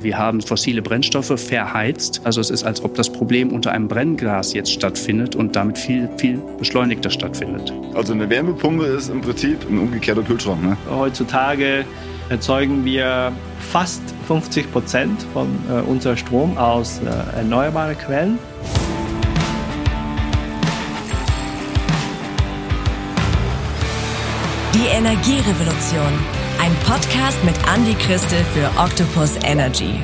Wir haben fossile Brennstoffe verheizt. Also es ist, als ob das Problem unter einem Brennglas jetzt stattfindet und damit viel, viel beschleunigter stattfindet. Also eine Wärmepumpe ist im Prinzip ein umgekehrter Kühlschrank. Ne? Heutzutage erzeugen wir fast 50 Prozent von äh, unserem Strom aus äh, erneuerbaren Quellen. Die Energierevolution. Ein Podcast mit Andy Christel für Octopus Energy.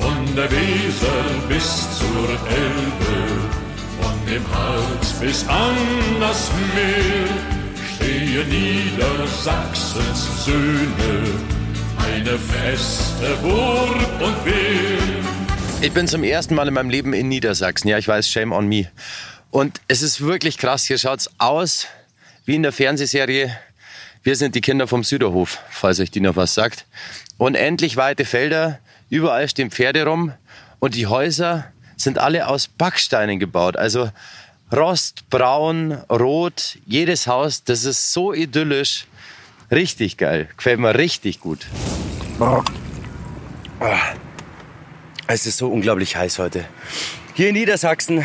Von der Weser bis zur Elbe, von dem Harz bis an das Meer, stehen Niedersachsens Söhne eine feste Burg und Wehr. Ich bin zum ersten Mal in meinem Leben in Niedersachsen. Ja, ich weiß, shame on me. Und es ist wirklich krass. Hier schaut's aus wie in der Fernsehserie Wir sind die Kinder vom Süderhof, falls euch die noch was sagt. Unendlich weite Felder, überall stehen Pferde rum und die Häuser sind alle aus Backsteinen gebaut. Also Rost, Braun, Rot, jedes Haus, das ist so idyllisch. Richtig geil. Gefällt mir richtig gut. Es ist so unglaublich heiß heute. Hier in Niedersachsen,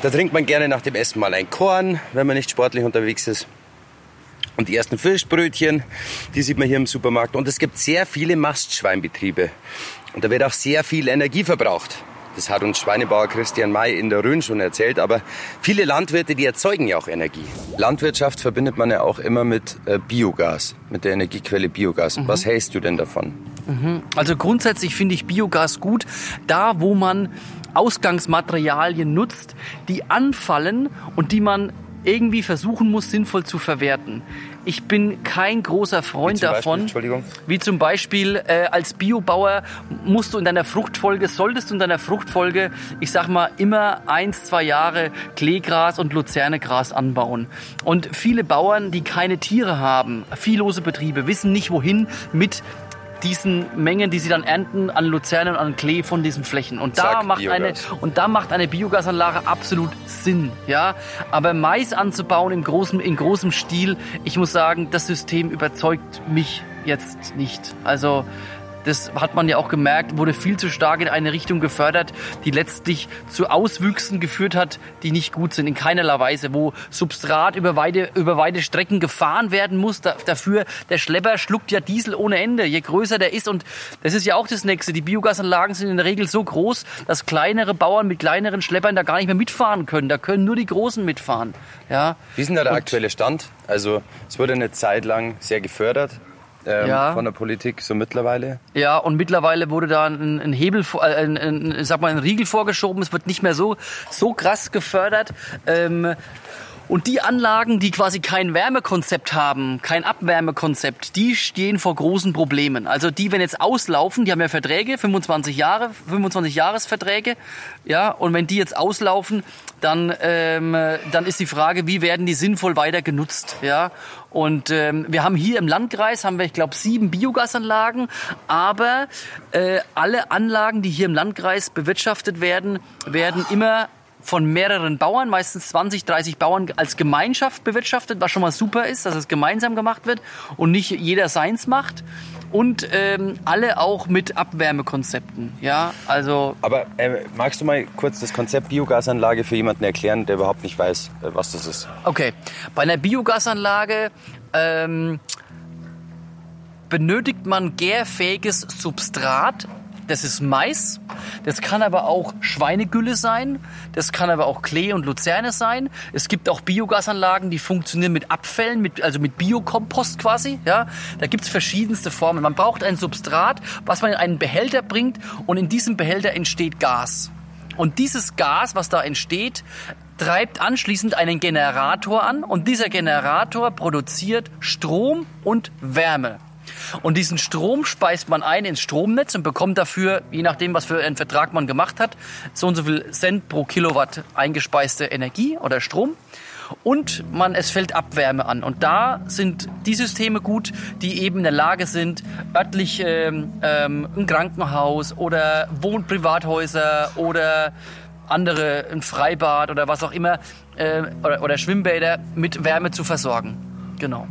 da trinkt man gerne nach dem Essen mal ein Korn, wenn man nicht sportlich unterwegs ist. Und die ersten Fischbrötchen, die sieht man hier im Supermarkt. Und es gibt sehr viele Mastschweinbetriebe. Und da wird auch sehr viel Energie verbraucht. Das hat uns Schweinebauer Christian May in der Rhön schon erzählt. Aber viele Landwirte, die erzeugen ja auch Energie. Landwirtschaft verbindet man ja auch immer mit äh, Biogas, mit der Energiequelle Biogas. Mhm. Was hältst du denn davon? Also grundsätzlich finde ich Biogas gut, da wo man Ausgangsmaterialien nutzt, die anfallen und die man irgendwie versuchen muss, sinnvoll zu verwerten. Ich bin kein großer Freund wie davon. Entschuldigung. Wie zum Beispiel äh, als Biobauer musst du in deiner Fruchtfolge, solltest du in deiner Fruchtfolge, ich sag mal, immer eins, zwei Jahre Kleegras und Luzernegras anbauen. Und viele Bauern, die keine Tiere haben, viellose Betriebe, wissen nicht wohin mit diesen Mengen, die sie dann ernten an Luzerne und an Klee von diesen Flächen. Und da Zack, macht Biogas. eine und da macht eine Biogasanlage absolut Sinn, ja. Aber Mais anzubauen im großen in großem Stil, ich muss sagen, das System überzeugt mich jetzt nicht. Also das hat man ja auch gemerkt, wurde viel zu stark in eine Richtung gefördert, die letztlich zu Auswüchsen geführt hat, die nicht gut sind, in keinerlei Weise, wo Substrat über weite, über weite Strecken gefahren werden muss. Da, dafür, der Schlepper schluckt ja Diesel ohne Ende, je größer der ist. Und das ist ja auch das Nächste. Die Biogasanlagen sind in der Regel so groß, dass kleinere Bauern mit kleineren Schleppern da gar nicht mehr mitfahren können. Da können nur die Großen mitfahren. Ja. Wie ist denn da der aktuelle Stand? Also es wurde eine Zeit lang sehr gefördert ähm, ja. von der Politik so mittlerweile. Ja, und mittlerweile wurde da ein, ein Hebel, äh, ein, ein, sag mal, ein Riegel vorgeschoben. Es wird nicht mehr so, so krass gefördert. Ähm, und die Anlagen, die quasi kein Wärmekonzept haben, kein Abwärmekonzept, die stehen vor großen Problemen. Also die, wenn jetzt auslaufen, die haben ja Verträge, 25 Jahre, 25 Jahresverträge, ja, und wenn die jetzt auslaufen, dann, ähm, dann ist die Frage, wie werden die sinnvoll weiter genutzt, ja. Und ähm, wir haben hier im Landkreis, haben wir, ich glaube, sieben Biogasanlagen, aber äh, alle Anlagen, die hier im Landkreis bewirtschaftet werden, werden immer von mehreren Bauern, meistens 20, 30 Bauern als Gemeinschaft bewirtschaftet, was schon mal super ist, dass es gemeinsam gemacht wird und nicht jeder seins macht. Und ähm, alle auch mit Abwärmekonzepten. Ja, also. Aber äh, magst du mal kurz das Konzept Biogasanlage für jemanden erklären, der überhaupt nicht weiß, äh, was das ist? Okay, bei einer Biogasanlage ähm, benötigt man gärfähiges Substrat das ist Mais. Das kann aber auch Schweinegülle sein. Das kann aber auch Klee und Luzerne sein. Es gibt auch Biogasanlagen, die funktionieren mit Abfällen, mit, also mit Biokompost quasi. Ja, da gibt's verschiedenste Formen. Man braucht ein Substrat, was man in einen Behälter bringt und in diesem Behälter entsteht Gas. Und dieses Gas, was da entsteht, treibt anschließend einen Generator an und dieser Generator produziert Strom und Wärme. Und diesen Strom speist man ein ins Stromnetz und bekommt dafür, je nachdem, was für einen Vertrag man gemacht hat, so und so viel Cent pro Kilowatt eingespeiste Energie oder Strom. Und man, es fällt Abwärme an. Und da sind die Systeme gut, die eben in der Lage sind, örtlich ähm, ähm, ein Krankenhaus oder Wohnprivathäuser oder andere ein Freibad oder was auch immer äh, oder, oder Schwimmbäder mit Wärme zu versorgen. Genau.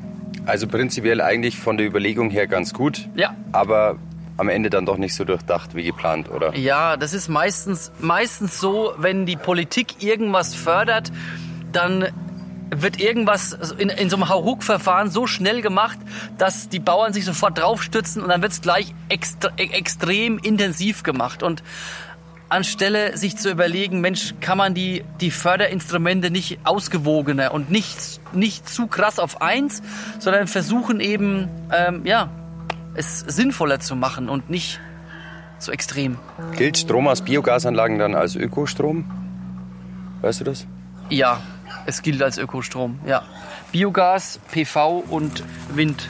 Also prinzipiell eigentlich von der Überlegung her ganz gut. Ja. Aber am Ende dann doch nicht so durchdacht wie geplant, oder? Ja, das ist meistens, meistens so, wenn die Politik irgendwas fördert, dann wird irgendwas in, in so einem Hauruck-Verfahren so schnell gemacht, dass die Bauern sich sofort draufstützen und dann wird es gleich extra, e, extrem intensiv gemacht. Und anstelle sich zu überlegen, Mensch, kann man die, die Förderinstrumente nicht ausgewogener und nicht, nicht zu krass auf eins, sondern versuchen eben, ähm, ja, es sinnvoller zu machen und nicht so extrem. Gilt Strom aus Biogasanlagen dann als Ökostrom? Weißt du das? Ja, es gilt als Ökostrom. Ja. Biogas, PV und Wind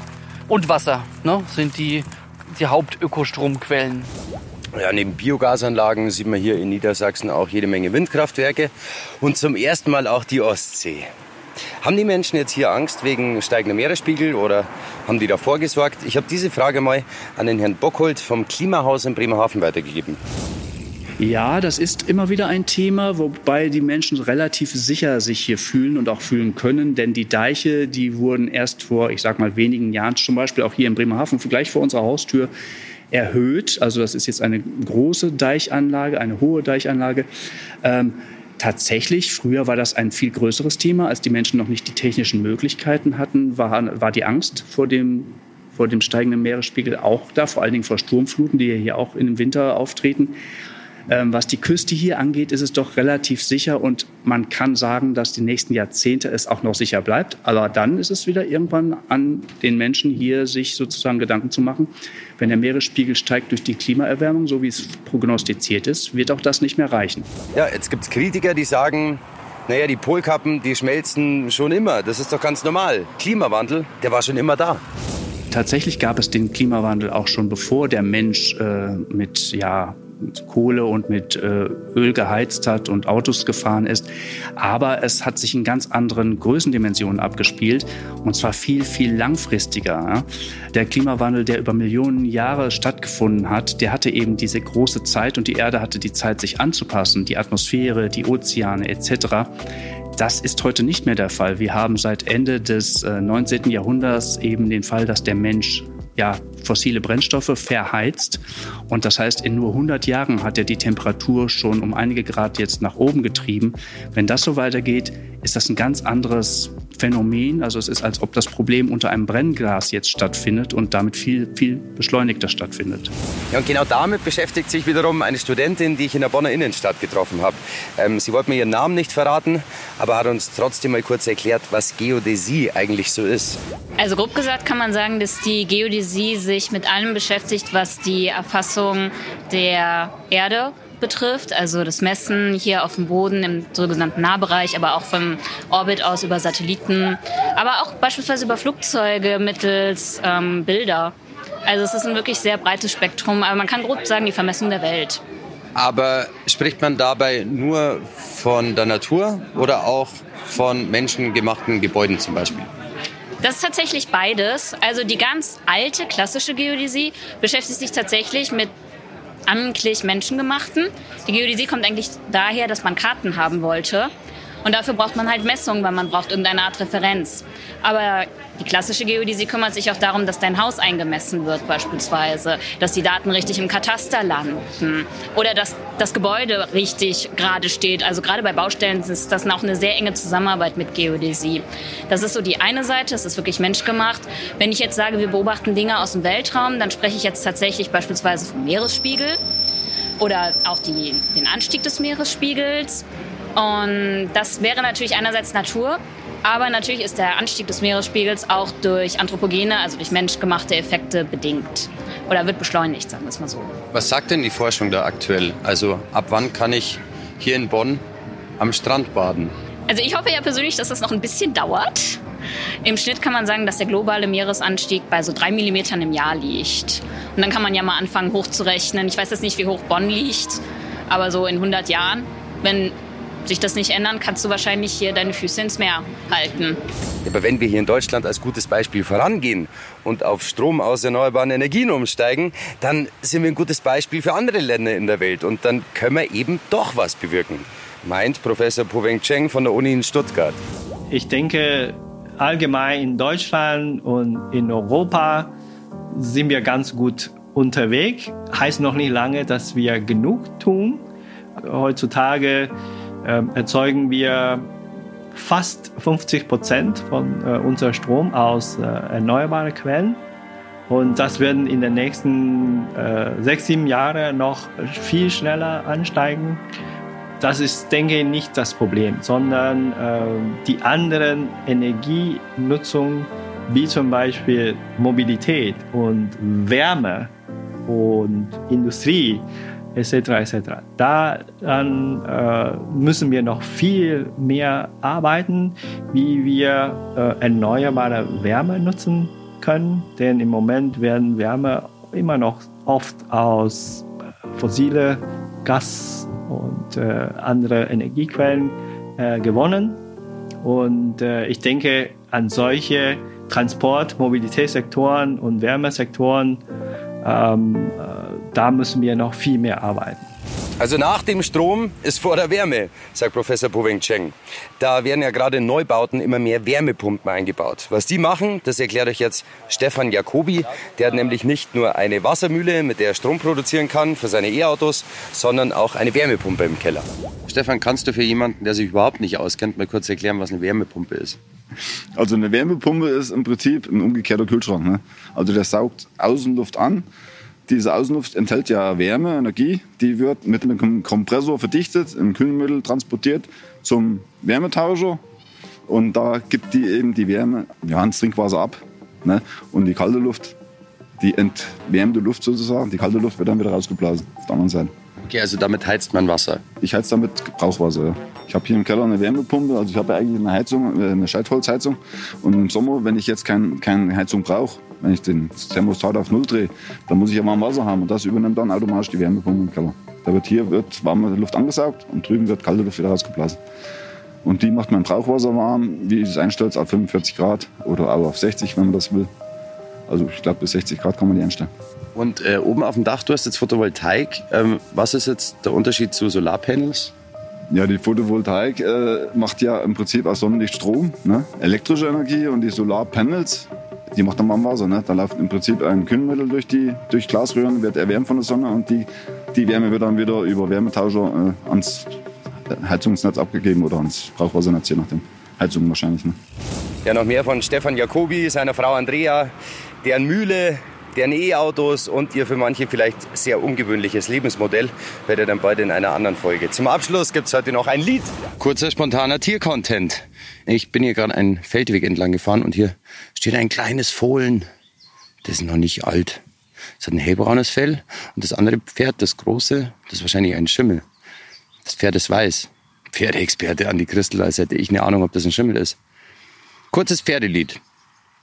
und Wasser ne, sind die, die Hauptökostromquellen. Ja, neben Biogasanlagen sieht man hier in Niedersachsen auch jede Menge Windkraftwerke und zum ersten Mal auch die Ostsee. Haben die Menschen jetzt hier Angst wegen steigender Meeresspiegel oder haben die davor gesorgt? Ich habe diese Frage mal an den Herrn Bockhold vom Klimahaus in Bremerhaven weitergegeben. Ja, das ist immer wieder ein Thema, wobei die Menschen relativ sicher sich hier fühlen und auch fühlen können, denn die Deiche, die wurden erst vor, ich sag mal, wenigen Jahren, zum Beispiel auch hier in Bremerhaven, gleich vor unserer Haustür, erhöht. Also das ist jetzt eine große Deichanlage, eine hohe Deichanlage. Ähm, tatsächlich, früher war das ein viel größeres Thema, als die Menschen noch nicht die technischen Möglichkeiten hatten, war, war die Angst vor dem, vor dem steigenden Meeresspiegel auch da, vor allen Dingen vor Sturmfluten, die ja hier auch im Winter auftreten. Ähm, was die Küste hier angeht, ist es doch relativ sicher und man kann sagen, dass die nächsten Jahrzehnte es auch noch sicher bleibt. Aber dann ist es wieder irgendwann an den Menschen hier, sich sozusagen Gedanken zu machen. Wenn der Meeresspiegel steigt durch die Klimaerwärmung, so wie es prognostiziert ist, wird auch das nicht mehr reichen. Ja, jetzt gibt es Kritiker, die sagen, naja, die Polkappen, die schmelzen schon immer. Das ist doch ganz normal. Klimawandel, der war schon immer da. Tatsächlich gab es den Klimawandel auch schon bevor der Mensch äh, mit ja, mit Kohle und mit äh, Öl geheizt hat und Autos gefahren ist. Aber es hat sich in ganz anderen Größendimensionen abgespielt und zwar viel, viel langfristiger. Der Klimawandel, der über Millionen Jahre stattgefunden hat, der hatte eben diese große Zeit und die Erde hatte die Zeit, sich anzupassen, die Atmosphäre, die Ozeane etc. Das ist heute nicht mehr der Fall. Wir haben seit Ende des 19. Äh, Jahrhunderts eben den Fall, dass der Mensch ja, fossile Brennstoffe verheizt. Und das heißt, in nur 100 Jahren hat er die Temperatur schon um einige Grad jetzt nach oben getrieben. Wenn das so weitergeht, ist das ein ganz anderes Phänomen. Also es ist, als ob das Problem unter einem Brennglas jetzt stattfindet und damit viel, viel beschleunigter stattfindet. Ja, und genau damit beschäftigt sich wiederum eine Studentin, die ich in der Bonner Innenstadt getroffen habe. Ähm, sie wollte mir ihren Namen nicht verraten, aber hat uns trotzdem mal kurz erklärt, was Geodäsie eigentlich so ist. Also grob gesagt kann man sagen, dass die Geodäsie sich mit allem beschäftigt, was die Erfassung der Erde betrifft, also das Messen hier auf dem Boden im sogenannten Nahbereich, aber auch vom Orbit aus über Satelliten, aber auch beispielsweise über Flugzeuge mittels ähm, Bilder. Also es ist ein wirklich sehr breites Spektrum, aber man kann grob sagen, die Vermessung der Welt. Aber spricht man dabei nur von der Natur oder auch von menschengemachten Gebäuden zum Beispiel? Das ist tatsächlich beides. Also die ganz alte klassische Geodäsie beschäftigt sich tatsächlich mit amtlich menschengemachten. Die Geodäsie kommt eigentlich daher, dass man Karten haben wollte. Und dafür braucht man halt Messungen, weil man braucht irgendeine Art Referenz. Aber die klassische Geodäsie kümmert sich auch darum, dass dein Haus eingemessen wird beispielsweise, dass die Daten richtig im Kataster landen oder dass das Gebäude richtig gerade steht. Also gerade bei Baustellen ist das auch eine sehr enge Zusammenarbeit mit Geodäsie. Das ist so die eine Seite, es ist wirklich menschgemacht. Wenn ich jetzt sage, wir beobachten Dinge aus dem Weltraum, dann spreche ich jetzt tatsächlich beispielsweise vom Meeresspiegel oder auch die, den Anstieg des Meeresspiegels. Und das wäre natürlich einerseits Natur, aber natürlich ist der Anstieg des Meeresspiegels auch durch anthropogene, also durch menschgemachte Effekte bedingt. Oder wird beschleunigt, sagen wir es mal so. Was sagt denn die Forschung da aktuell? Also ab wann kann ich hier in Bonn am Strand baden? Also ich hoffe ja persönlich, dass das noch ein bisschen dauert. Im Schnitt kann man sagen, dass der globale Meeresanstieg bei so drei Millimetern im Jahr liegt. Und dann kann man ja mal anfangen hochzurechnen. Ich weiß jetzt nicht, wie hoch Bonn liegt, aber so in 100 Jahren, wenn sich das nicht ändern, kannst du wahrscheinlich hier deine Füße ins Meer halten. Aber wenn wir hier in Deutschland als gutes Beispiel vorangehen und auf Strom aus erneuerbaren Energien umsteigen, dann sind wir ein gutes Beispiel für andere Länder in der Welt und dann können wir eben doch was bewirken, meint Professor Poveng Cheng von der Uni in Stuttgart. Ich denke, allgemein in Deutschland und in Europa sind wir ganz gut unterwegs. Heißt noch nicht lange, dass wir genug tun. Heutzutage äh, erzeugen wir fast 50 Prozent von äh, unserem Strom aus äh, erneuerbaren Quellen. Und das werden in den nächsten äh, sechs, sieben Jahren noch viel schneller ansteigen. Das ist, denke ich, nicht das Problem, sondern äh, die anderen Energienutzungen, wie zum Beispiel Mobilität und Wärme und Industrie, etc. etc. Daran äh, müssen wir noch viel mehr arbeiten, wie wir äh, erneuerbare Wärme nutzen können, denn im Moment werden Wärme immer noch oft aus äh, fossile Gas und äh, andere Energiequellen äh, gewonnen. Und äh, ich denke an solche Transport-, Mobilitätssektoren und Wärmesektoren ähm, äh, da müssen wir noch viel mehr arbeiten. Also nach dem Strom ist vor der Wärme, sagt Professor Poveng Cheng. Da werden ja gerade in Neubauten immer mehr Wärmepumpen eingebaut. Was die machen, das erklärt euch jetzt Stefan Jacobi. Der hat nämlich nicht nur eine Wassermühle, mit der er Strom produzieren kann für seine E-Autos, sondern auch eine Wärmepumpe im Keller. Stefan, kannst du für jemanden, der sich überhaupt nicht auskennt, mal kurz erklären, was eine Wärmepumpe ist? Also eine Wärmepumpe ist im Prinzip ein umgekehrter Kühlschrank. Ne? Also der saugt Außenluft an diese Außenluft enthält ja Wärme, Energie, die wird mit einem Kompressor verdichtet, im Kühlmittel transportiert zum Wärmetauscher und da gibt die eben die Wärme ja, ins Trinkwasser ab. Ne? Und die kalte Luft, die entwärmte Luft sozusagen, die kalte Luft wird dann wieder rausgeblasen auf der anderen Seite. Okay, also damit heizt man Wasser? Ich heiz damit Brauchwasser. Ich habe hier im Keller eine Wärmepumpe, also ich habe eigentlich eine Heizung, äh, eine Scheitholzheizung. Und im Sommer, wenn ich jetzt kein, keine Heizung brauche, wenn ich den Thermostat auf Null drehe, dann muss ich ja warm Wasser haben und das übernimmt dann automatisch die Wärmepumpe im Keller. Da wird hier wird warme Luft angesaugt und drüben wird kalte Luft wieder rausgeblasen. Und die macht mein Brauchwasser warm, wie ich es einstelle, auf 45 Grad oder auch auf 60, wenn man das will. Also ich glaube, bis 60 Grad kann man die einstellen. Und äh, oben auf dem Dach, du hast jetzt Photovoltaik. Ähm, was ist jetzt der Unterschied zu Solarpanels? Ja, die Photovoltaik äh, macht ja im Prinzip aus Sonnenlicht Strom, ne? elektrische Energie und die Solarpanels, die macht dann warm Wasser. Ne? Da läuft im Prinzip ein Kühlmittel durch die durch Glasröhren, wird erwärmt von der Sonne und die, die Wärme wird dann wieder über Wärmetauscher äh, ans Heizungsnetz abgegeben oder ans Brauchwassernetz, je nachdem. Heizung wahrscheinlich. Ne? Ja, noch mehr von Stefan Jacobi, seiner Frau Andrea, deren Mühle deren E-Autos und ihr für manche vielleicht sehr ungewöhnliches Lebensmodell werdet ihr dann bald in einer anderen Folge. Zum Abschluss gibt es heute noch ein Lied. Kurzer spontaner Tiercontent. Ich bin hier gerade einen Feldweg entlang gefahren und hier steht ein kleines Fohlen. Das ist noch nicht alt. Es hat ein hellbraunes Fell und das andere Pferd, das große, das ist wahrscheinlich ein Schimmel. Das Pferd ist weiß. Pferdeexperte Andi Christel, als hätte ich eine Ahnung, ob das ein Schimmel ist. Kurzes Pferdelied.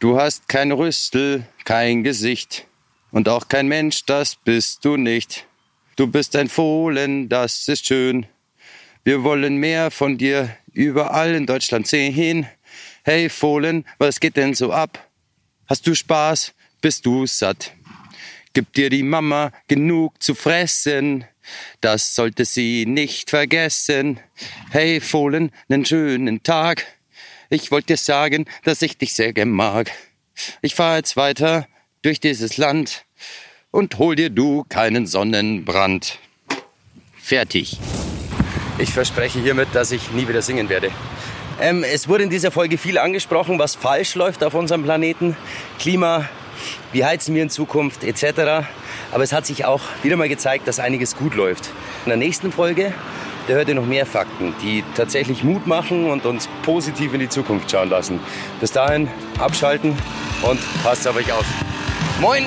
Du hast kein Rüstel, kein Gesicht und auch kein Mensch, das bist du nicht. Du bist ein Fohlen, das ist schön. Wir wollen mehr von dir überall in Deutschland sehen. Hey Fohlen, was geht denn so ab? Hast du Spaß? Bist du satt? Gibt dir die Mama genug zu fressen? Das sollte sie nicht vergessen. Hey Fohlen, nen schönen Tag. Ich wollte dir sagen, dass ich dich sehr gern mag. Ich fahre jetzt weiter durch dieses Land und hol dir du keinen Sonnenbrand. Fertig. Ich verspreche hiermit, dass ich nie wieder singen werde. Ähm, es wurde in dieser Folge viel angesprochen, was falsch läuft auf unserem Planeten. Klima, wie heizen wir in Zukunft etc. Aber es hat sich auch wieder mal gezeigt, dass einiges gut läuft. In der nächsten Folge da hört ihr noch mehr Fakten, die tatsächlich Mut machen und uns positiv in die Zukunft schauen lassen. Bis dahin abschalten und passt auf euch auf. Moin!